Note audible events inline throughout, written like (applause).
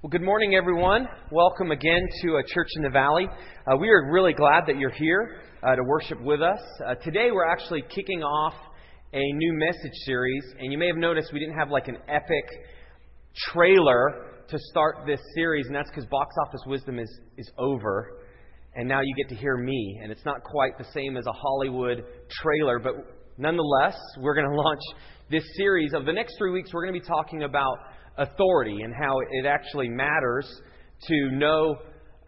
Well, good morning, everyone. Welcome again to a Church in the Valley. Uh, we are really glad that you're here uh, to worship with us. Uh, today, we're actually kicking off a new message series, and you may have noticed we didn't have like an epic trailer to start this series, and that's because Box Office Wisdom is, is over, and now you get to hear me, and it's not quite the same as a Hollywood trailer, but nonetheless, we're going (laughs) to launch this series. Of the next three weeks, we're going to be talking about authority and how it actually matters to know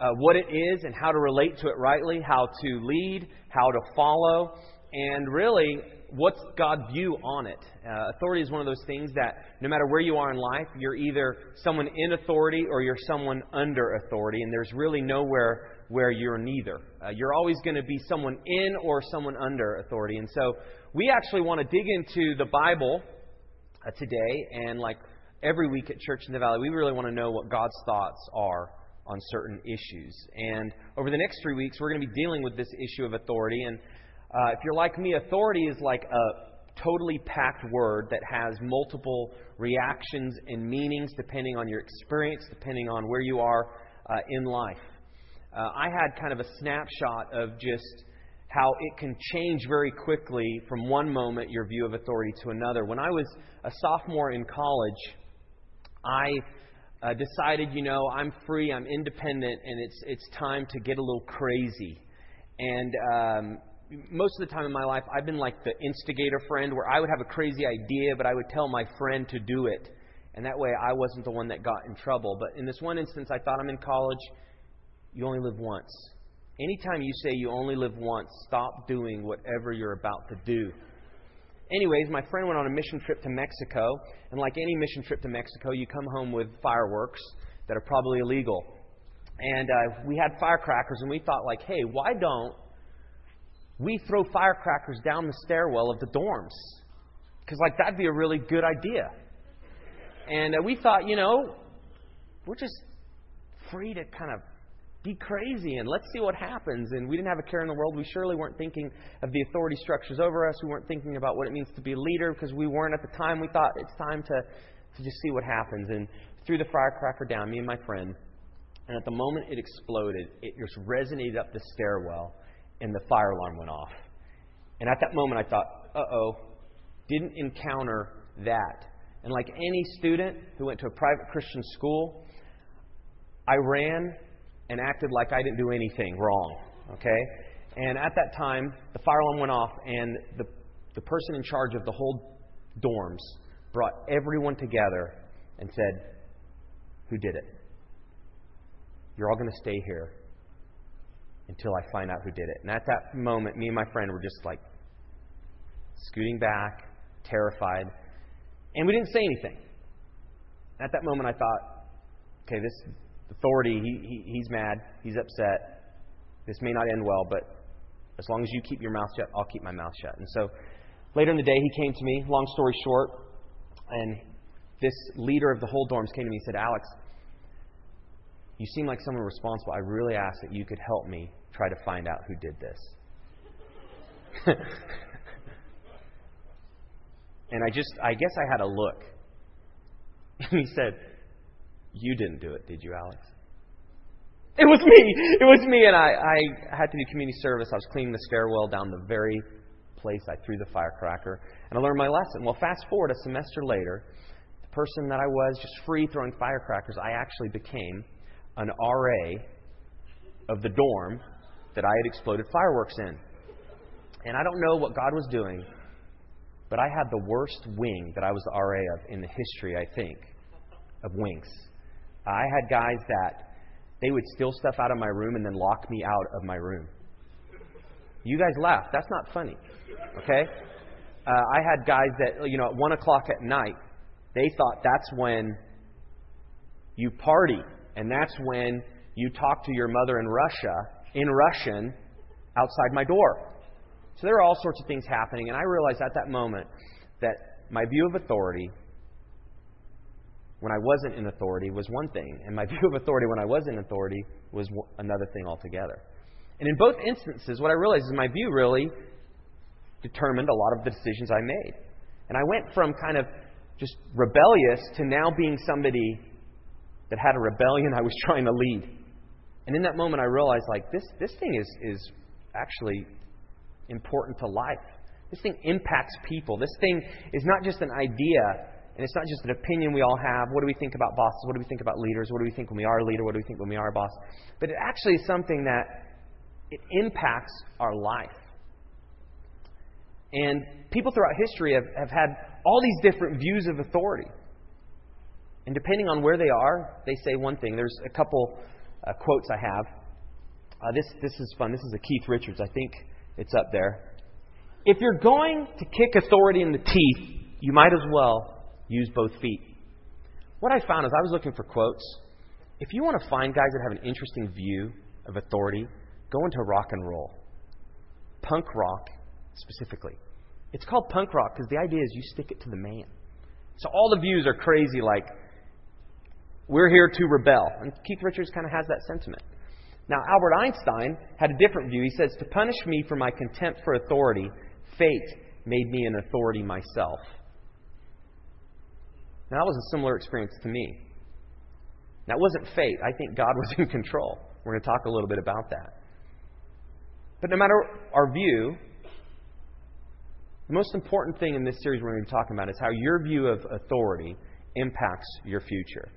uh, what it is and how to relate to it rightly, how to lead, how to follow, and really what's God's view on it. Uh, authority is one of those things that no matter where you are in life, you're either someone in authority or you're someone under authority, and there's really nowhere where you're neither. Uh, you're always going to be someone in or someone under authority. And so we actually want to dig into the Bible uh, today and like every week at Church in the Valley, we really want to know what God's thoughts are on certain issues. And over the next three weeks, we're going to be dealing with this issue of authority. And uh, if you're like me, authority is like a totally packed word that has multiple reactions and meanings depending on your experience, depending on where you are uh, in life. Uh, I had kind of a snapshot of just how it can change very quickly from one moment your view of authority to another. When I was a sophomore in college, I uh, decided, you know, I'm free, I'm independent, and it's it's time to get a little crazy. And um, most of the time in my life, I've been like the instigator friend, where I would have a crazy idea, but I would tell my friend to do it, and that way I wasn't the one that got in trouble. But in this one instance, I thought I'm in college. You only live once. Anytime you say you only live once, stop doing whatever you're about to do. Anyways, my friend went on a mission trip to Mexico, and like any mission trip to Mexico, you come home with fireworks that are probably illegal. And uh, we had firecrackers, and we thought, like, hey, why don't we throw firecrackers down the stairwell of the dorms? Because, like, that'd be a really good idea. And uh, we thought, you know, we're just free to kind of be crazy and let's see what happens. And we didn't have a care in the world. We surely weren't thinking of the authority structures over us. We weren't thinking about what it means to be a leader because we weren't at the time. We thought it's time to, to just see what happens. And threw the firecracker down, me and my friend. And at the moment it exploded, it just resonated up the stairwell and the fire alarm went off. And at that moment I thought, uh oh, didn't encounter that. And like any student who went to a private Christian school, I ran and acted like I didn't do anything wrong. Okay? And at that time, the fire alarm went off, and the, the person in charge of the whole dorms brought everyone together and said, Who did it? You're all going to stay here until I find out who did it. And at that moment, me and my friend were just like scooting back, terrified, and we didn't say anything. At that moment, I thought, okay, this authority, he, he, he's mad, he's upset. This may not end well, but as long as you keep your mouth shut, I'll keep my mouth shut. And so later in the day, he came to me, long story short, and this leader of the whole dorms came to me and said, Alex, you seem like someone responsible. I really ask that you could help me try to find out who did this. (laughs) and I just, I guess I had a look. (laughs) And he said, you didn't do it, did you, Alex? It was me. It was me, and I, I had to do community service. I was cleaning the stairwell down the very place I threw the firecracker, and I learned my lesson. Well, fast forward a semester later, the person that I was, just free throwing firecrackers, I actually became an RA of the dorm that I had exploded fireworks in. And I don't know what God was doing, but I had the worst wing that I was the RA of in the history, I think, of wings. I had guys that they would steal stuff out of my room and then lock me out of my room. You guys laugh. That's not funny. Okay? Uh, I had guys that, you know, at 1 o'clock at night, they thought that's when you party and that's when you talk to your mother in Russia, in Russian, outside my door. So there were all sorts of things happening, and I realized at that moment that my view of authority when I wasn't in authority was one thing, and my (laughs) view of authority when I was in authority was another thing altogether. And in both instances, what I realized is my view really determined a lot of the decisions I made. And I went from kind of just rebellious to now being somebody that had a rebellion I was (laughs) trying to lead. And in that moment, I realized, like, this, this thing is, is actually important to life. This thing impacts people. This thing is not just an idea, and it's not just an opinion we all have. What do we think about bosses? What do we think about leaders? What do we think when we are a leader? What do we think when we are a boss? But it actually is something that it impacts our life. And people throughout history have, have had all these different views of authority. And depending on where they are, they say one thing. There's a couple uh, quotes I have. Uh, this, this is fun. This is a Keith Richards. I think it's up there. If you're going to kick authority in the teeth, you might as well use both feet. What I found is I was looking for quotes. If you want to find guys that have an interesting view of authority, go into rock and roll. Punk rock, specifically. It's called punk rock because the idea is you stick it to the man. So all the views are crazy, like, we're here to rebel. And Keith Richards kind of has that sentiment. Now, Albert Einstein had a different view. He says, To punish me for my contempt for authority, fate made me an authority myself. Now, that was a similar experience to me. That wasn't fate. I think God (laughs) was in control. We're going to talk a little bit about that. But no matter our view, the most important thing in this series we're going to be talking about is how your view of authority impacts your future.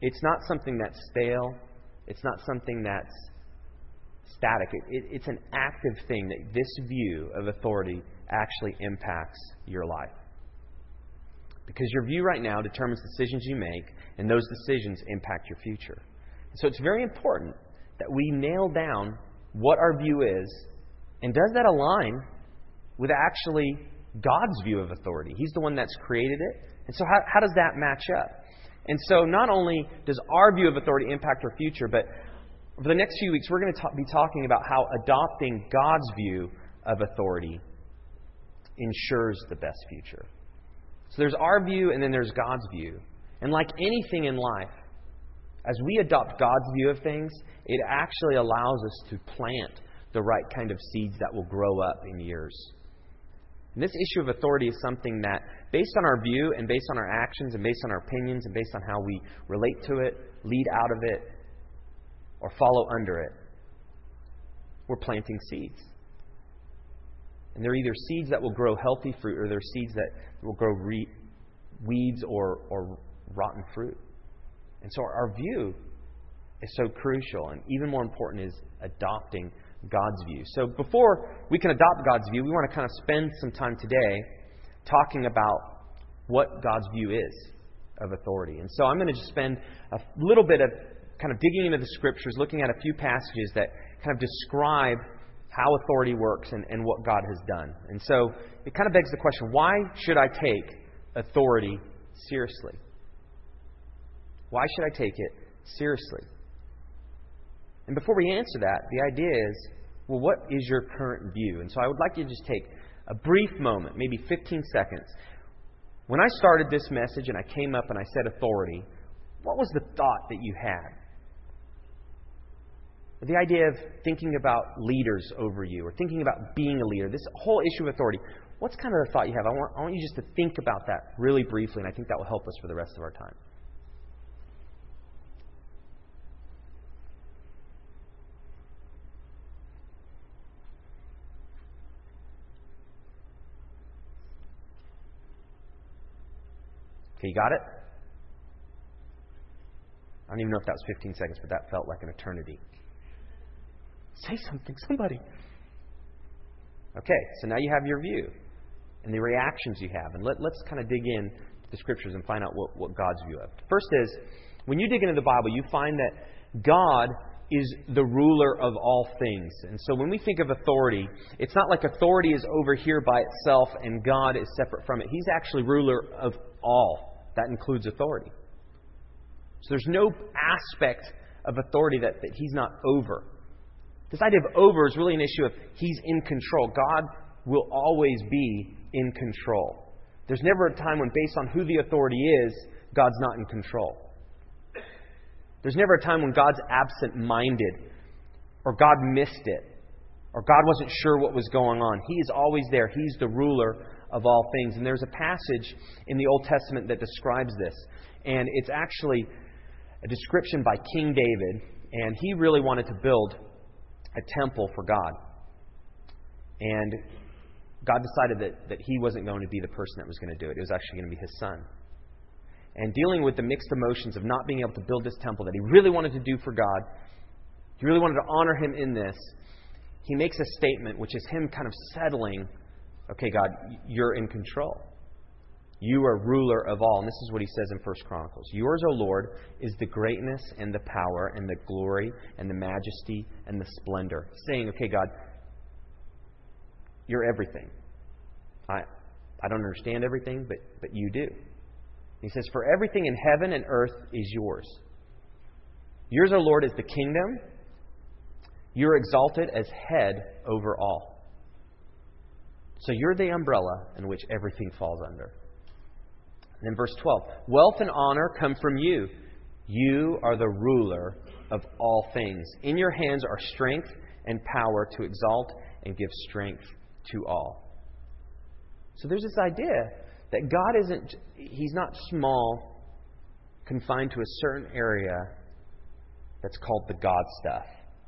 It's not something that's stale. It's not something that's static. It, it, it's an active thing that this view of authority actually impacts your life. Because your view right now determines decisions you make, and those decisions impact your future. So it's very important that we nail down what our view is, and does that align with actually God's view of authority? He's the one that's created it. And so, how, how does that match up? And so, not only does our view of authority impact our future, but for the next few weeks, we're going to talk, be talking about how adopting God's view of authority ensures the best future. So, there's our view, and then there's God's view. And like anything in life, as we adopt God's view of things, it actually allows us to plant the right kind of seeds that will grow up in years. And this issue of authority is something that, based on our view and based on our actions and based on our opinions and based on how we relate to it, lead out of it, or follow under it, we're planting seeds. And they're either seeds that will grow healthy fruit or they're seeds that will grow re- weeds or, or rotten fruit. And so our view is so crucial. And even more important is adopting God's view. So before we can adopt God's view, we want to kind of spend some time today talking about what God's view is of authority. And so I'm going to just spend a little bit of kind of digging into the scriptures, looking at a few passages that kind of describe how authority works and, and what God has done. And so it kind of begs the question why should I take authority seriously? Why should I take it seriously? And before we answer that, the idea is well, what is your current view? And so I would like you to just take a brief moment, maybe 15 seconds. When I started this message and I came up and I said authority, what was the thought that you had? The idea of thinking about leaders over you or thinking about being a leader, this whole issue of authority, what's kind of the thought you have? I want, I want you just to think about that really briefly, and I think that will help us for the rest of our time. Okay, you got it? I don't even know if that was 15 seconds, but that felt like an eternity. Say something, somebody. Okay, so now you have your view and the reactions you have. And let, us kind of dig in to the scriptures and find out what, what God's view of. First is, when you dig into the Bible, you find that God is the ruler of all things. And so when we think of authority, it's not like authority is over here by itself and God is separate from it. He's actually ruler of all. That includes authority. So there's no aspect of authority that, that he's not over. This idea of over is really an issue of he's in control. God will always be in control. There's never a time when, based on who the authority is, God's not in control. There's never a time when God's absent minded, or God missed it, or God wasn't sure what was going on. He is always there. He's the ruler of all things. And there's a passage in the Old Testament that describes this. And it's actually a description by King David, and he really wanted to build a temple for God. And God decided that, that he wasn't going to be the person that was going to do it. It was actually going to be his son. And dealing with the mixed emotions of not being able to build this temple that he really wanted to do for God, he really wanted to honor him in this, he makes a statement which is him kind of settling, okay, God, you're in control. You are ruler of all. And this is what he says in First Chronicles. Yours, O Lord, is the greatness and the power and the glory and the majesty and the splendor. Saying, okay, God, you're everything. I, I don't understand everything, but, but you do. He says, For everything in heaven and earth is yours. Yours, O Lord, is the kingdom. You're exalted as head over all. So you're the umbrella in which everything falls under. And then verse 12 Wealth and honor come from you. You are the ruler of all things. In your hands are strength and power to exalt and give strength to all. So there's this idea that God isn't, He's not small, confined to a certain area that's called the God stuff.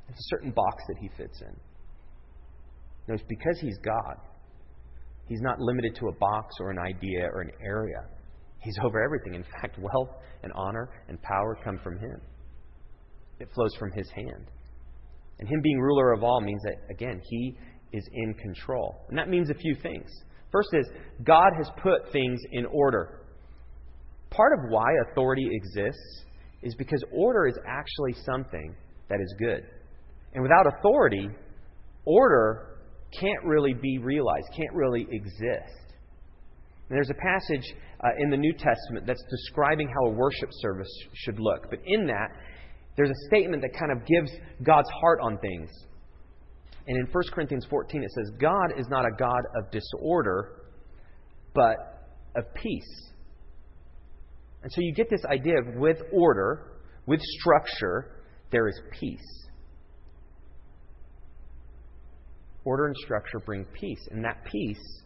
It's a certain box that He fits in. No, it's because He's God. He's not limited to a box or an idea or an area. He's over everything. In fact, wealth and honor and power come from Him. It flows from His hand. And Him being ruler of all means that, again, He is in control. And that means a few things. First is, God has put things in order. Part of why authority exists is because order is actually something that is good. And without authority, order can't really be realized, can't really exist. And there's a passage uh, in the New Testament that's describing how a worship service should look. But in that, there's a statement that kind of gives God's heart on things. And in 1 Corinthians 14, it says, God is not a God of disorder, but of peace. And so you get this idea of with order, with structure, there is peace. Order and structure bring peace. And that peace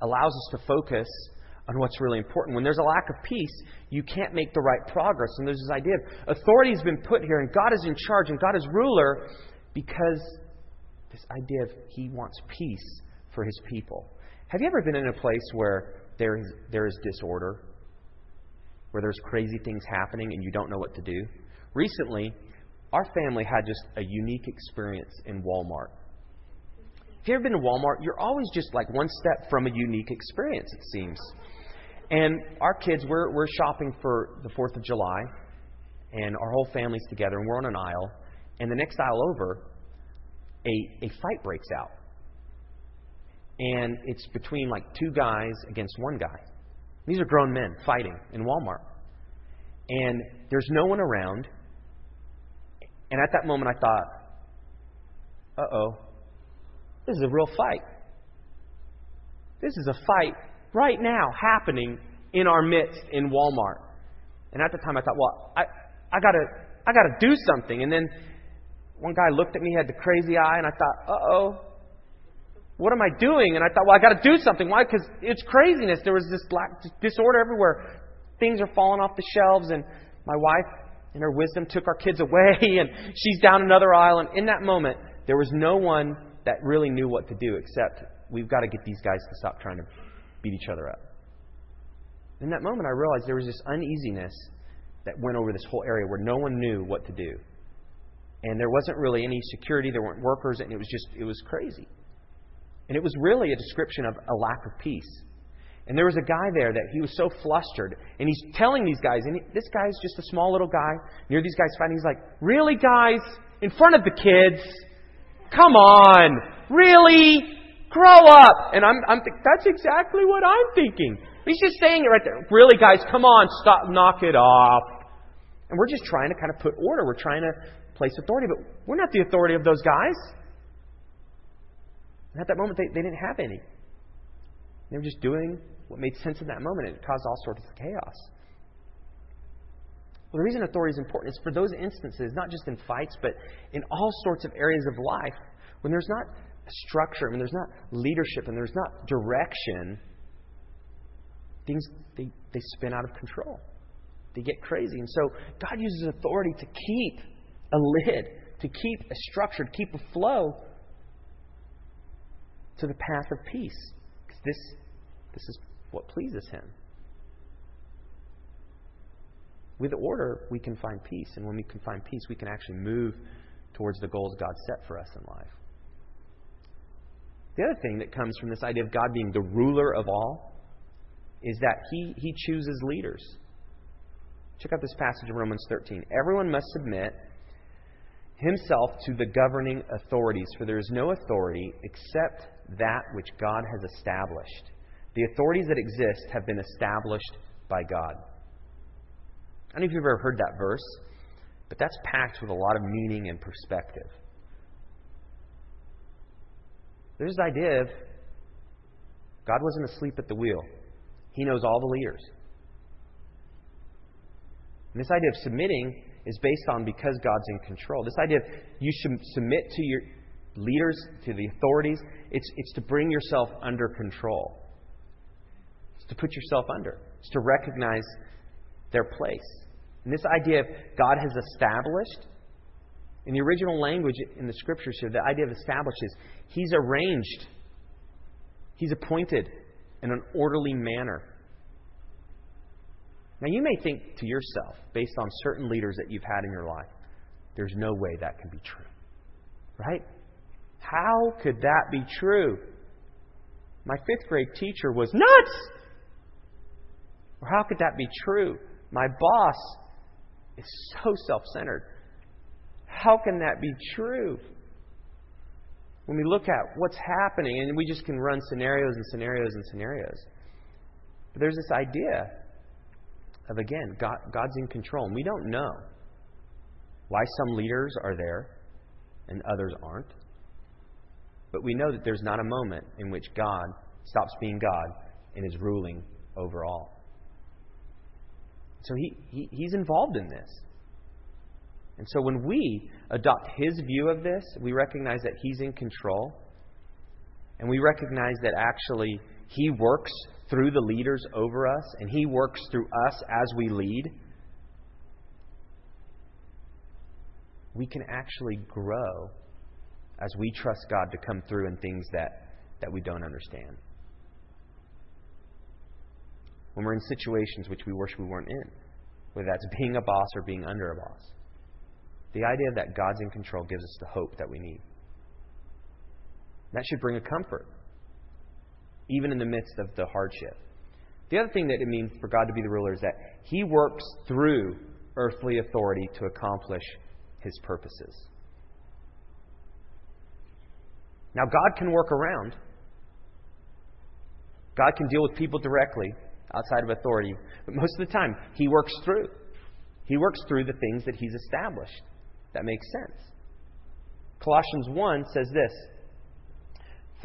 allows us to focus on what's really important. When there's a lack of peace, you can't make the right progress. And there's this idea of authority has been put here, and God is in charge, and God is ruler because this idea of He wants peace for His people. Have you ever been in a place where there is, there is disorder, where there's crazy things happening and you don't know what to do? Recently, our family had just a unique experience in Walmart. If you've ever been to Walmart, you're always just like one step from a unique experience, it seems. And our kids, we're, we're shopping for the 4th of July, and our whole family's together, and we're on an aisle. And the next aisle over, a, a fight breaks out. And it's between like two guys against one guy. These are grown men fighting in Walmart. And there's no one around. And at that moment, I thought, uh oh, this is a real fight. This is a fight right now happening in our midst in Walmart. And at the time I thought, well, I, I gotta I gotta do something. And then one guy looked at me, had the crazy eye, and I thought, uh oh, what am I doing? And I thought, well, I got to do something. Why? Because it's craziness. There was this black disorder everywhere. Things are falling off the shelves, and my wife, in her wisdom, took our kids away, (laughs) and she's down another aisle. And in that moment, there was no one that really knew what to do, except we've got to get these guys to stop trying to beat each other up. In that moment, I realized there was this uneasiness that went over this whole area where no one knew what to do. And there wasn't really any security, there weren't workers, and it was just, it was crazy. And it was really a description of a lack of peace. And there was a guy there that he was so flustered, and he's telling these guys, and he, this guy's just a small little guy near these guys fighting. He's like, Really, guys? In front of the kids? Come on. Really? Grow up. And I'm, I'm th- that's exactly what I'm thinking. He's just saying it right there. Really, guys, come on, stop, knock it off. And we're just trying to kind of put order. We're trying to place authority, but we're not the authority of those guys. And at that moment, they, they didn't have any. They were just doing what made sense in that moment, and it caused all sorts of chaos. Well, the reason authority is important is for those instances, not just in fights, but in all sorts of areas of life, when there's not structure, when there's not leadership, and there's not direction, things they, they spin out of control. they get crazy. And so God uses authority to keep a lid, to keep a structure, to keep a flow to the path of peace. Because this, this is what pleases Him. With order, we can find peace. And when we can find peace, we can actually move towards the goals God set for us in life. The other thing that comes from this idea of God being the ruler of all is that He, he chooses leaders. Check out this passage in Romans 13. Everyone must submit himself to the governing authorities, for there is no authority except that which God has established. The authorities that exist have been established by God. I don't know if you've ever heard that verse, but that's packed with a lot of meaning and perspective. There's this idea of God wasn't asleep at the wheel. He knows all the leaders. And this idea of submitting is based on because God's in control. This idea of you should submit to your leaders, to the authorities, it's, it's to bring yourself under control. It's to put yourself under. It's to recognize their place. And this idea of God has established, in the original language in the scriptures here, the idea of established is He's arranged, He's appointed in an orderly manner. Now, you may think to yourself, based on certain leaders that you've had in your life, there's no way that can be true. Right? How could that be true? My fifth grade teacher was nuts! Or how could that be true? My boss is so self centered. How can that be true? When we look at what's happening, and we just can run scenarios and scenarios and scenarios. But there's this idea of, again, God, God's in control. And we don't know why some leaders are there and others aren't. But we know that there's not a moment in which God stops being God and is ruling over all. So he, he, he's involved in this. And so when we adopt his view of this, we recognize that he's in control. And we recognize that actually he works through the leaders over us, and He works through us as we lead, we can actually grow as we trust God to come through in things that, that we don't understand. When we're in situations which we wish we weren't in, whether that's being a boss or being under a boss, the idea that God's in control gives us the hope that we need. That should bring a comfort even in the midst of the hardship. The other thing that it means for God to be the ruler is that He works through earthly authority to accomplish His purposes. Now, God can work around. God can deal with people directly outside of authority, but most of the time, He works through. He works through the things that He's established. That makes sense. Colossians 1 says this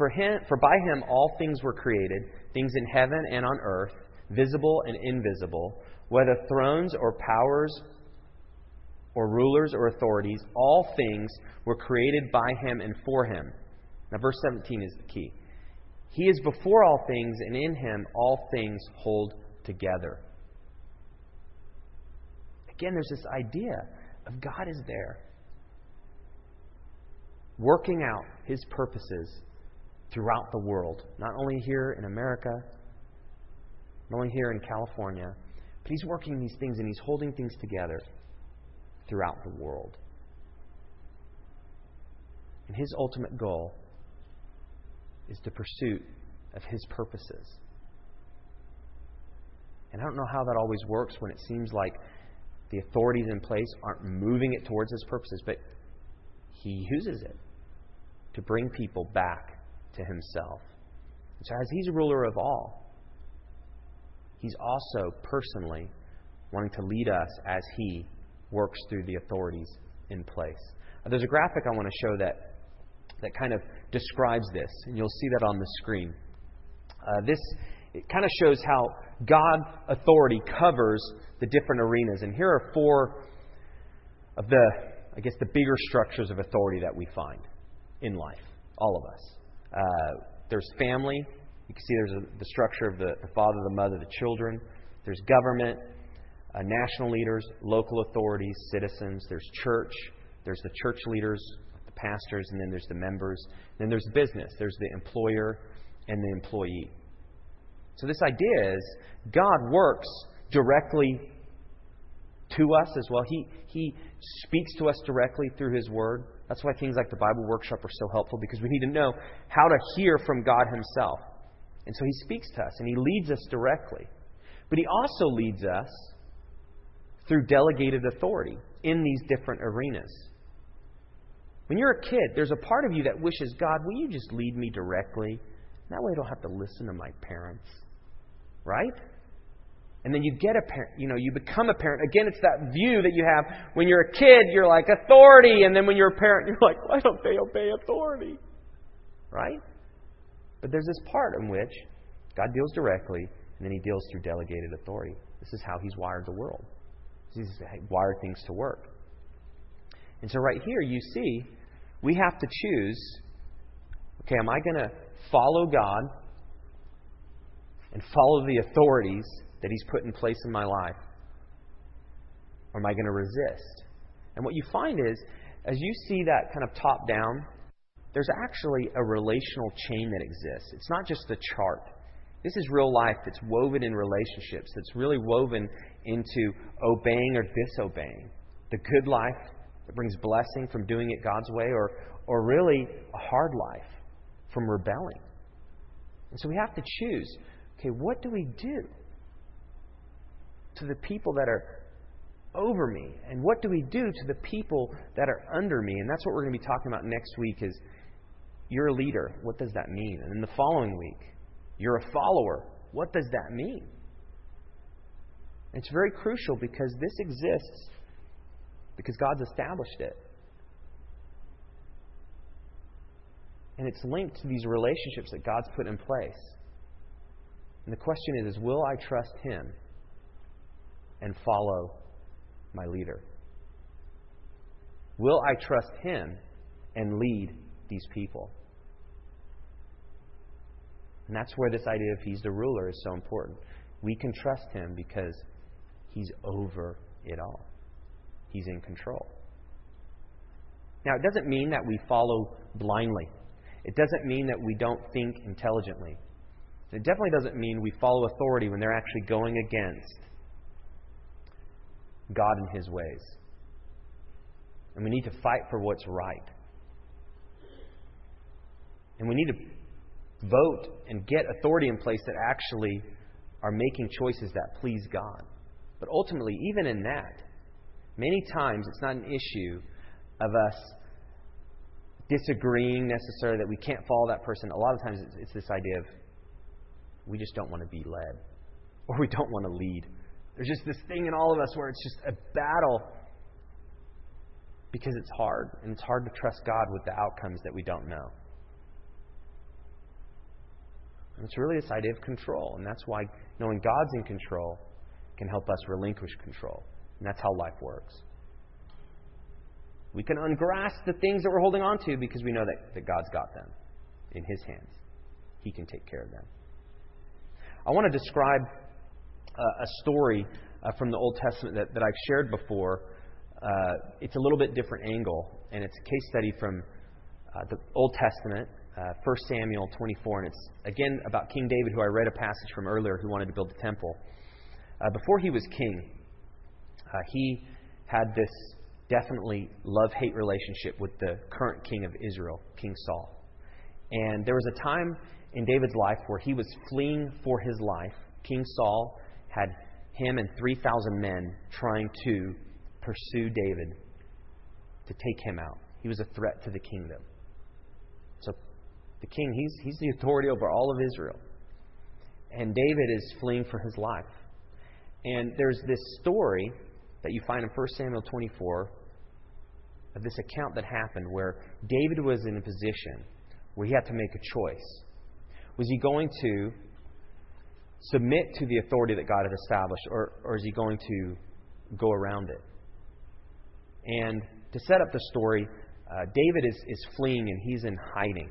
for, him, for by him all things were created, things in heaven and on earth, visible and invisible, whether thrones or powers or rulers or authorities, all things were created by him and for him. Now, verse 17 is the key. He is before all things, and in him all things hold together. Again, there's this idea of God is there, working out his purposes throughout the world, not only here in America, not only here in California, but He's working these things and He's holding things together throughout the world. And His ultimate goal is the pursuit of His purposes. And I don't know how that always works when it seems like the authorities in place aren't moving it towards His purposes, but He uses it to bring people back to himself. so, as he's a ruler of all, he's also personally wanting to lead us as he works through the authorities in place. There's a graphic I want to show that, that kind of describes this, and you'll see that on the screen. Uh, this it kind of shows how God authority covers the different arenas. And here are four of the, I guess, the bigger structures of authority that we find in life, all of us. Uh, there's family. You can see there's a, the structure of the, the father, the mother, the children. There's government. uh, national leaders, local authorities, citizens. There's church. There's the church leaders, the pastors, and then there's the members. Then there's business. There's the employer and the employee. So this idea is God works directly to us as well. He, he speaks to us directly through His Word. That's why things like the Bible workshop are so helpful because we need to know how to hear from God Himself. And so He speaks to us and He leads us directly. But He also leads us through delegated authority in these different arenas. When you're a kid, there's a part of you that wishes, God, will you just lead me directly? That way I don't have to listen to my parents. Right? And then you get a parent, you know, you become a parent. Again, it's that view that you have when you're a kid, you're like authority, and then when you're a parent, you're like, why don't they obey authority? Right? But there's this part in which God deals directly, and then He deals through delegated authority. This is how He's wired the world. He's wired things to work. And so, right here, you see, we have to choose okay, am I going to follow God and follow the authorities that He's put in place in my life? Or am I going to resist? And what you find is, as you see that kind of top down, there's actually a relational chain that exists. It's not just a chart. This is real life that's woven in relationships, that's really woven into obeying or disobeying. The good life that brings blessing from doing it God's way, or, or really a hard life from rebelling. And so we have to choose okay, what do we do to the people that are over me? And what do we do to the people that are under me? And that's what we're going to be talking about next week is you're a leader. What does that mean? And then the following week, you're a follower. What does that mean? It's very crucial because this exists because God's established it. And it's linked to these relationships that God's put in place. And the question is, is will I trust him and follow my leader? Will I trust him and lead these people? And that's where this idea of he's the ruler is so important. We can trust him because he's over it all, he's in control. Now, it doesn't mean that we follow blindly, it doesn't mean that we don't think intelligently. It definitely doesn't mean we follow authority when they're actually going against God and His ways. And we need to fight for what's right. And we need to vote and get authority in place that actually are making choices that please God. But ultimately, even in that, many times it's not an issue of us disagreeing necessarily that we can't follow that person. A lot of times it's, it's this idea of we just don't want to be led or we don't want to lead. There's just this thing in all of us where it's just a battle because it's hard and it's hard to trust God with the outcomes that we don't know. And it's really this idea of control. And that's why knowing God's in control can help us relinquish control. And that's how life works. We can ungrasp the things that we're holding on to because we know that, that God's got them in His hands. He can take care of them. I want to describe uh, a story uh, from the Old Testament that, that I've shared before. Uh, it's a little bit different angle, and it's a case study from uh, the Old Testament uh, 1 Samuel 24, and it's again about King David, who I read a passage from earlier, who wanted to build the temple. Uh, before he was king, uh, he had this definitely love hate relationship with the current king of Israel, King Saul. And there was a time in David's life where he was fleeing for his life. King Saul had him and 3,000 men trying to pursue David to take him out. He was a threat to the kingdom. So the king, he's, he's the authority over all of Israel. And David is fleeing for his life. And there's this story that you find in 1 Samuel 24 of this account that happened where David was in a position where he had to make a choice. Was he going to submit to the authority that God had established, or, or is he going to go around it? And to set up the story, uh, David is, is fleeing and he's in hiding.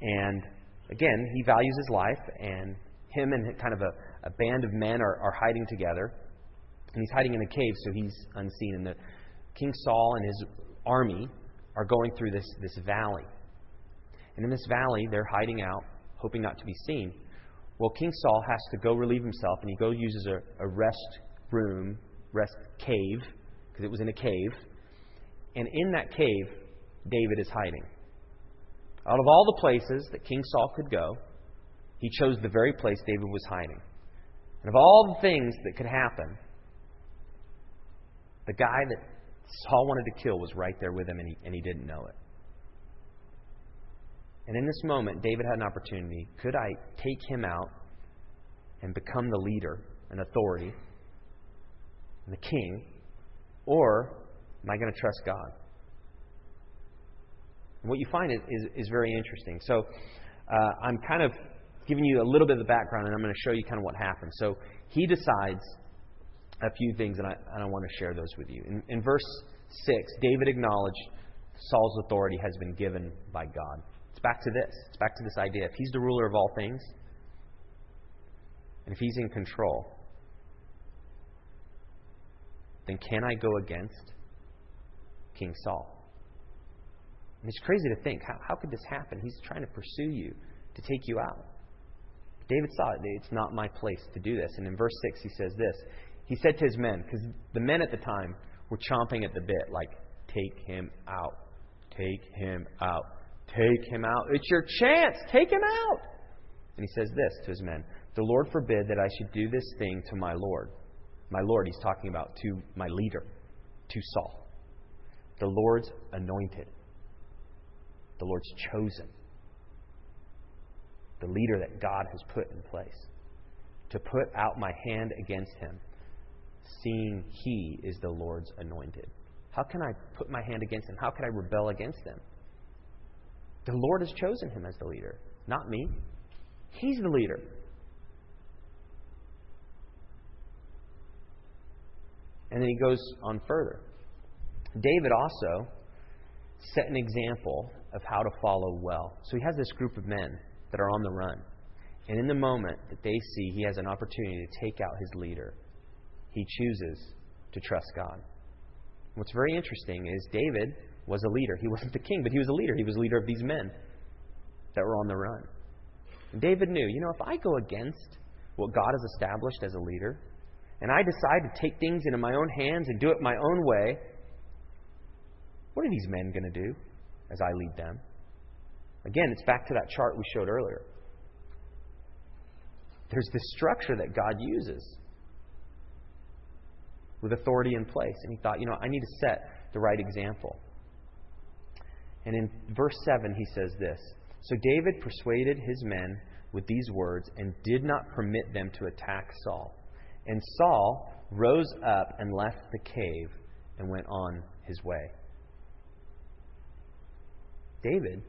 And again, he values his life, and him and kind of a, a band of men are, are hiding together. And he's hiding in a cave, so he's unseen. And the King Saul and his army are going through this, this valley. And in this valley, they're hiding out, hoping not to be seen. Well, King Saul has to go relieve himself, and he goes uses a, a rest room, rest cave, because it was in a cave. And in that cave, David is hiding. Out of all the places that King Saul could go, he chose the very place David was hiding. And of all the things that could happen, the guy that Saul wanted to kill was right there with him, and he, and he didn't know it. And in this moment, David had an opportunity. Could I take him out and become the leader and authority and the king? Or am I going to trust God? And what you find is, is, is very interesting. So uh, I'm kind of giving you a little bit of the background, and I'm going to show you kind of what happened. So he decides a few things, and I, and I want to share those with you. In, in verse 6, David acknowledged Saul's authority has been given by God. It's back to this. It's back to this idea. If he's the ruler of all things, and if he's in control, then can I go against King Saul? And it's crazy to think how, how could this happen? He's trying to pursue you, to take you out. David saw it. It's not my place to do this. And in verse 6, he says this He said to his men, because the men at the time were chomping at the bit, like, take him out. Take him out. Take him out. It's your chance. Take him out. And he says this to his men The Lord forbid that I should do this thing to my Lord. My Lord, he's talking about to my leader, to Saul. The Lord's anointed, the Lord's chosen the leader that God has put in place, to put out my hand against him, seeing he is the Lord's anointed. How can I put my hand against him? How can I rebel against him? The Lord has chosen him as the leader, not me. He's the leader. And then he goes on further. David also set an example of how to follow well. So he has this group of men that are on the run. And in the moment that they see he has an opportunity to take out his leader, he chooses to trust God. What's very interesting is David was a leader. He wasn't the king, but he was a leader. He was a leader of these men that were on the run. And David knew, you know, if I go against what God has established as a leader, and I decide to take things into my own hands and do it my own way, what are these men going to do as I lead them? Again, it's back to that chart we showed earlier. There's this structure that God uses with authority in place. And he thought, you know, I need to set the right example. And in verse 7, he says this So David persuaded his men with these words and did not permit them to attack Saul. And Saul rose up and left the cave and went on his way. David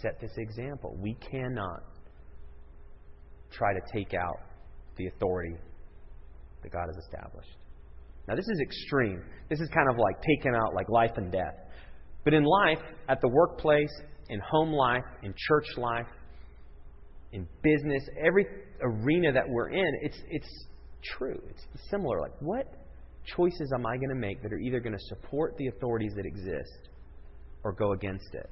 set this example. We cannot try to take out the authority that God has established. Now, this is extreme. This is kind of like taking out like life and death. But in life, at the workplace, in home life, in church life, in business, every arena that we're in, it's, it's true. It's similar. Like, what choices am I going to make that are either going to support the authorities that exist or go against it?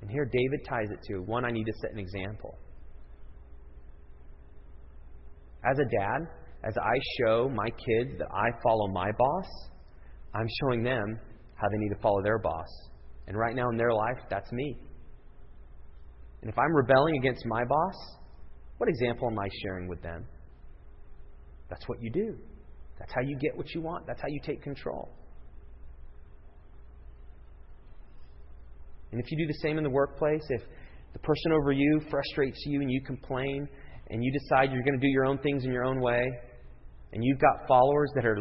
And here David ties it to one, I need to set an example. As a dad, as I show my kids that I follow my boss, I'm showing them how they need to follow their boss. And right now in their life, that's me. And if I'm rebelling against my boss, what example am I sharing with them? That's what you do. That's how you get what you want. That's how you take control. And if you do the same in the workplace, if the person over you frustrates you and you complain and you decide you're going to do your own things in your own way, and you've got followers that are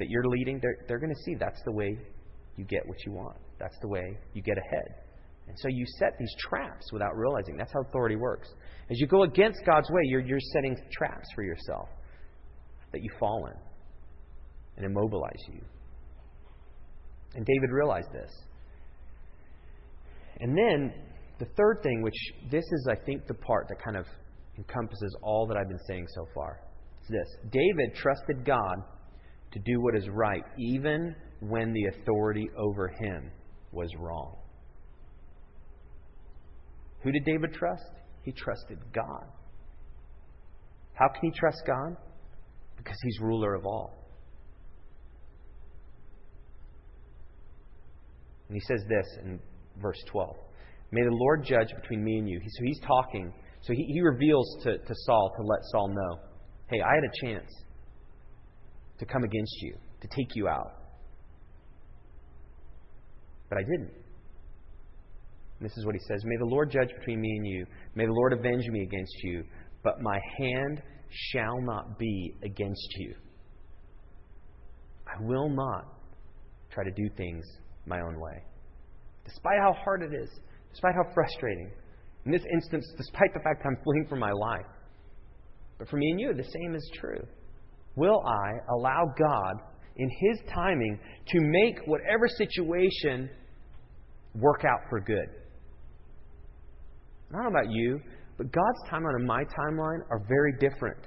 that you're leading, they're, they're going to see that's the way you get what you want. That's the way you get ahead. And so you set these traps without realizing. That's how authority works. As you go against God's way, you're, you're setting traps for yourself that you fall in and immobilize you. And David realized this. And then the third thing, which this is, I think, the part that kind of encompasses all that I've been saying so far. It's this David trusted God to do what is right, even when the authority over him was wrong. Who did David trust? He trusted God. How can he trust God? Because he's ruler of all. And he says this in verse 12 May the Lord judge between me and you. So he's talking. So he, he reveals to, to Saul to let Saul know hey, I had a chance to come against you, to take you out. But I didn't. And this is what he says May the Lord judge between me and you. May the Lord avenge me against you. But my hand shall not be against you. I will not try to do things my own way. Despite how hard it is, despite how frustrating. In this instance, despite the fact I'm fleeing for my life. But for me and you, the same is true. Will I allow God, in His timing, to make whatever situation work out for good? I don't know about you, but God's timeline and my timeline are very different.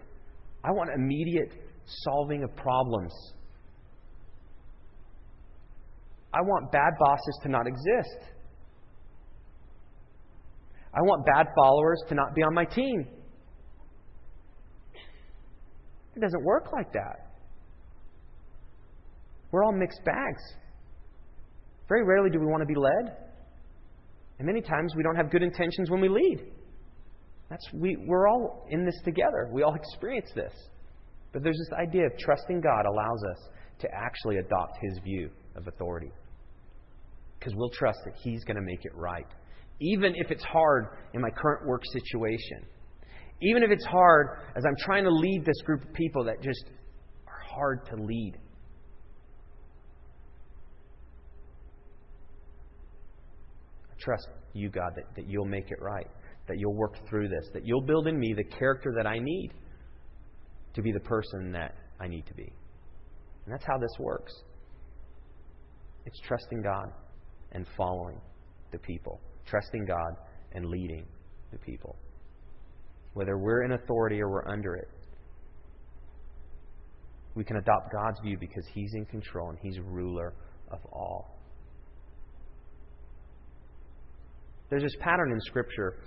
I want immediate solving of problems. I want bad bosses to not exist. I want bad followers to not be on my team. It doesn't work like that. We're all mixed bags. Very rarely do we want to be led. And many times we don't have good intentions when we lead. That's, we, we're all in this together. We all experience this. But there's this idea of trusting God allows us to actually adopt His view of authority because we'll trust that He's going to make it right. Even if it's hard in my current work situation. Even if it's hard as I'm trying to lead this group of people that just are hard to lead. I trust you, God, that, that you'll make it right, that you'll work through this, that you'll build in me the character that I need to be the person that I need to be. And that's how this works. It's trusting God and following the people, trusting God and leading the people. Whether we're in authority or we're under it, we can adopt God's view because He's in control and He's ruler of all. There's this pattern in Scripture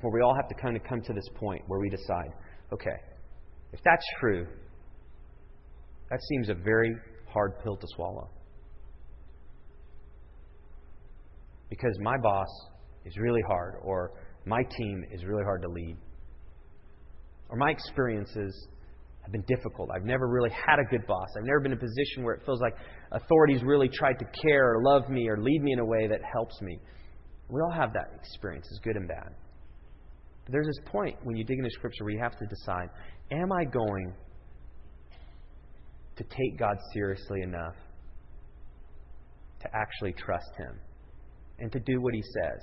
where we all have to kind of come to this point where we decide okay, if that's true, that seems a very hard pill to swallow. Because my boss is really hard, or my team is really hard to lead, or my experiences have been difficult. I've never really had a good boss. I've never been in a position where it feels like authorities really tried to care or love me or lead me in a way that helps me. We all have that experience, it's good and bad. But there's this point when you dig into Scripture where you have to decide am I going to take God seriously enough to actually trust Him? And to do what he says.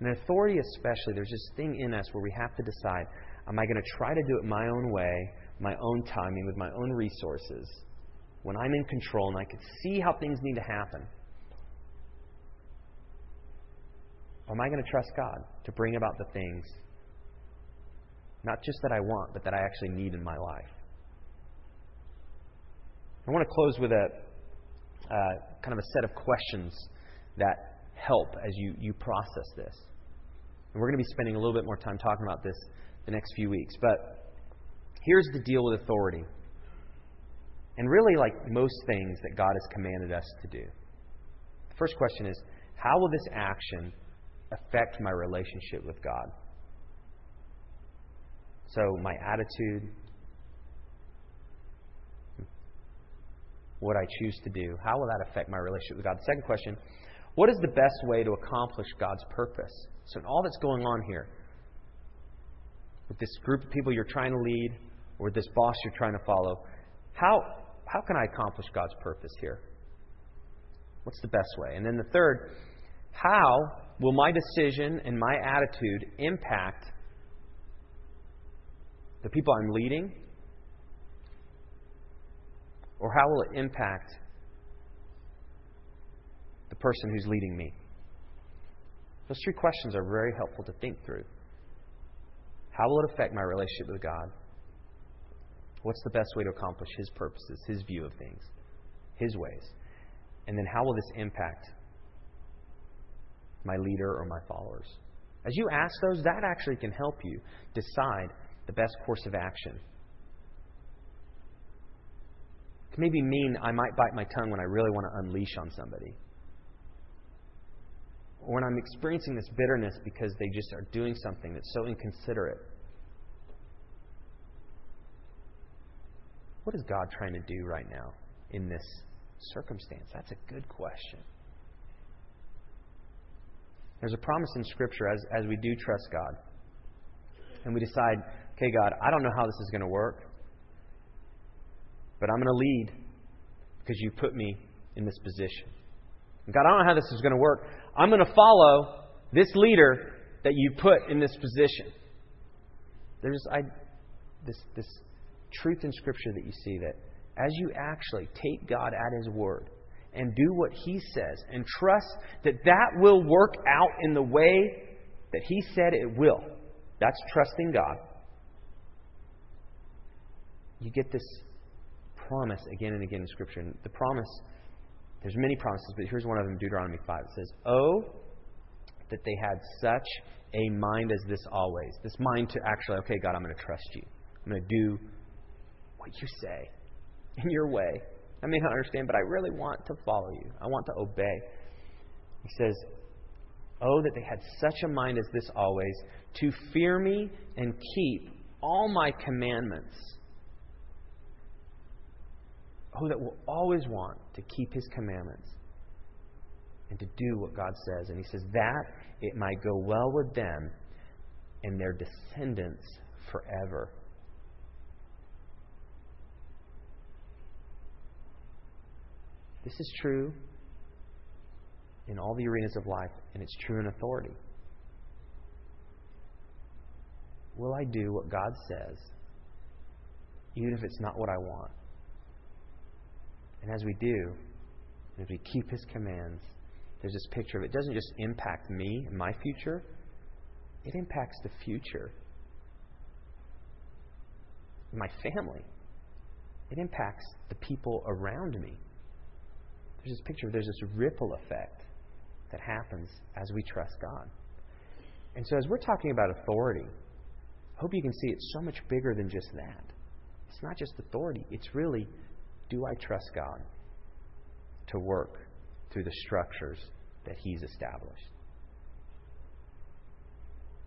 And authority, especially, there's this thing in us where we have to decide am I going to try to do it my own way, my own timing, with my own resources, when I'm in control and I can see how things need to happen? Or am I going to trust God to bring about the things, not just that I want, but that I actually need in my life? I want to close with a, uh, kind of a set of questions that help as you, you process this. And we're going to be spending a little bit more time talking about this the next few weeks. But here's the deal with authority. And really, like most things that God has commanded us to do. The first question is how will this action affect my relationship with God? So, my attitude, what I choose to do. How will that affect my relationship with God? The second question what is the best way to accomplish God's purpose? So, in all that's going on here, with this group of people you're trying to lead, or this boss you're trying to follow, how, how can I accomplish God's purpose here? What's the best way? And then the third, how will my decision and my attitude impact the people I'm leading or how will it impact the person who's leading me? Those three questions are very helpful to think through. How will it affect my relationship with God? What's the best way to accomplish His purposes, His view of things, His ways? And then how will this impact my leader or my followers? As you ask those, that actually can help you decide the best course of action. Can maybe mean I might bite my tongue when I really want to unleash on somebody. Or when I'm experiencing this bitterness because they just are doing something that's so inconsiderate. What is God trying to do right now in this circumstance? That's a good question. There's a promise in Scripture as, as we do trust God and we decide, okay, God, I don't know how this is going to work, but I'm going to lead because you put me in this position. God, I don't know how this is going to work. I'm going to follow this leader that you put in this position. There's I, this, this truth in Scripture that you see that as you actually take God at His word and do what He says and trust that that will work out in the way that He said it will, that's trusting God. You get this promise again and again in Scripture. And the promise, there's many promises, but here's one of them Deuteronomy 5. It says, Oh, that they had such a mind as this always. This mind to actually, okay, God, I'm going to trust you. I'm going to do what you say in your way. I may not understand, but I really want to follow you. I want to obey. He says, Oh, that they had such a mind as this always, to fear me and keep all my commandments. Oh, that will always want to keep his commandments and to do what God says. And he says, That it might go well with them and their descendants forever. This is true in all the arenas of life, and it's true in authority. Will I do what God says, even if it's not what I want? And as we do, as we keep His commands, there's this picture of it doesn't just impact me and my future, it impacts the future. My family. It impacts the people around me. There's this picture, of there's this ripple effect that happens as we trust God. And so, as we're talking about authority, I hope you can see it's so much bigger than just that. It's not just authority, it's really do I trust God to work through the structures that He's established?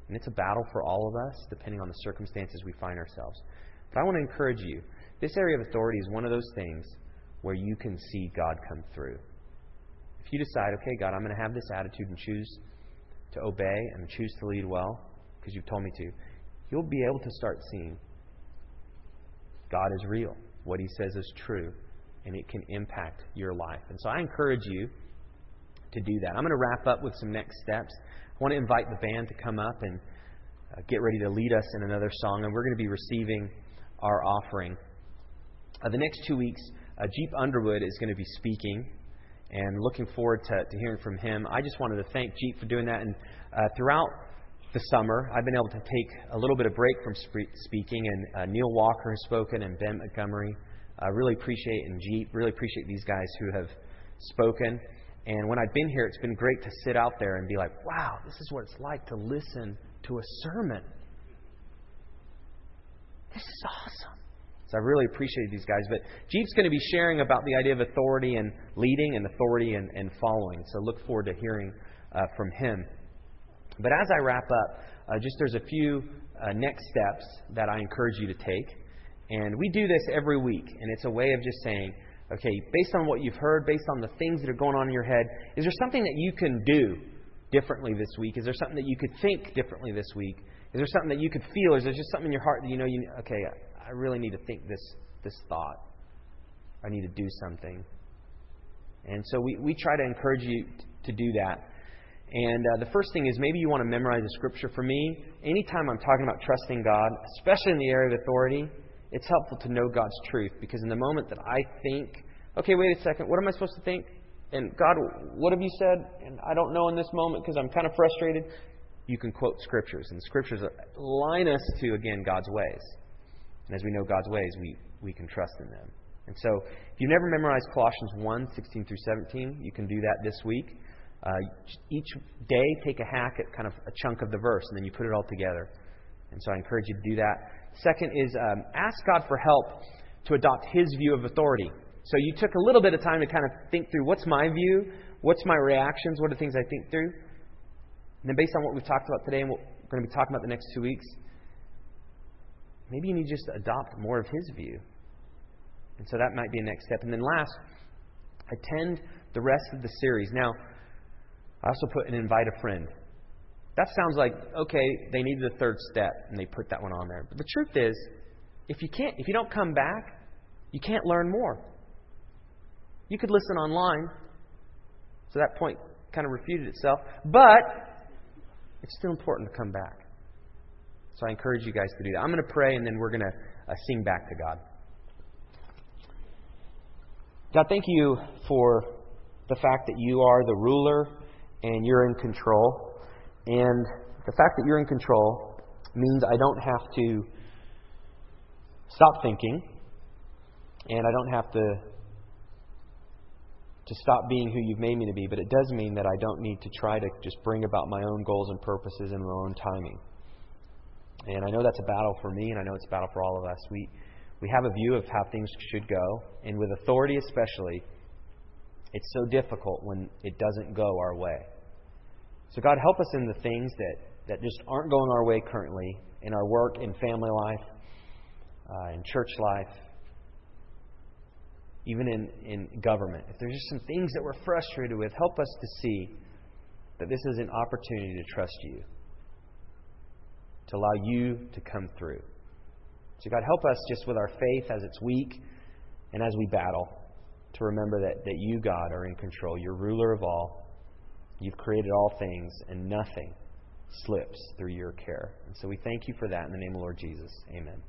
And it's a battle for all of us, depending on the circumstances we find ourselves. But I want to encourage you this area of authority is one of those things where you can see God come through. If you decide, okay, God, I'm going to have this attitude and choose to obey and choose to lead well because you've told me to, you'll be able to start seeing God is real. What He says is true, and it can impact your life. And so I encourage you to do that. I'm going to wrap up with some next steps. I want to invite the band to come up and uh, get ready to lead us in another song, and we're going to be receiving our offering. Uh, the next two weeks, uh, Jeep Underwood is going to be speaking, and looking forward to, to hearing from him. I just wanted to thank Jeep for doing that. And uh, throughout the summer, I've been able to take a little bit of break from spe- speaking, and uh, Neil Walker has spoken, and Ben Montgomery. I really appreciate, and Jeep, really appreciate these guys who have spoken. And when I've been here, it's been great to sit out there and be like, wow, this is what it's like to listen to a sermon. This is awesome. So I really appreciate these guys. But Jeep's going to be sharing about the idea of authority and leading and authority and, and following. So look forward to hearing uh, from him. But as I wrap up, uh, just there's a few uh, next steps that I encourage you to take. And we do this every week. And it's a way of just saying, okay, based on what you've heard, based on the things that are going on in your head, is there something that you can do differently this week? Is there something that you could think differently this week? Is there something that you could feel? Is there just something in your heart that you know you okay, I really need to think this, this thought. I need to do something. And so we, we try to encourage you to do that. And uh, the first thing is maybe you want to memorize a scripture. For me, anytime I'm talking about trusting God, especially in the area of authority, it's helpful to know God's truth because in the moment that I think, okay, wait a second, what am I supposed to think? And God, what have you said? And I don't know in this moment because I'm kind of frustrated. you can quote scriptures, and the scriptures line us to, again, God's ways. And as we know God's ways, we, we can trust in them. And so, if you've never memorized Colossians 1 16 through 17, you can do that this week. Uh, each day, take a hack at kind of a chunk of the verse, and then you put it all together. And so, I encourage you to do that. Second is um, ask God for help to adopt His view of authority. So, you took a little bit of time to kind of think through what's my view, what's my reactions, what are the things I think through. And then, based on what we've talked about today and what we're going to be talking about the next two weeks, maybe you need just to adopt more of His view. And so that might be a next step. And then last, attend the rest of the series. Now, I also put an invite a friend. That sounds like, okay, they needed a third step, and they put that one on there. But the truth is, if you can't, if you don't come back, you can't learn more. You could listen online. So that point kind of refuted itself. But it's still important to come back. So I encourage you guys to do that. I'm going to pray, and then we're going to uh, sing back to God. God, thank you for the fact that you are the ruler and you're in control. And the fact that you're in control means I don't have to stop thinking and I don't have to to stop being who you've made me to be, but it does mean that I don't need to try to just bring about my own goals and purposes in my own timing. And I know that's a battle for me, and I know it's a battle for all of us. We we have a view of how things should go, and with authority especially, it's so difficult when it doesn't go our way. So, God, help us in the things that, that just aren't going our way currently in our work, in family life, uh, in church life, even in, in government. If there's just some things that we're frustrated with, help us to see that this is an opportunity to trust you, to allow you to come through. So, God, help us just with our faith as it's weak and as we battle to remember that, that you, God, are in control. You're ruler of all. You've created all things, and nothing slips through your care. And so we thank you for that in the name of Lord Jesus. Amen.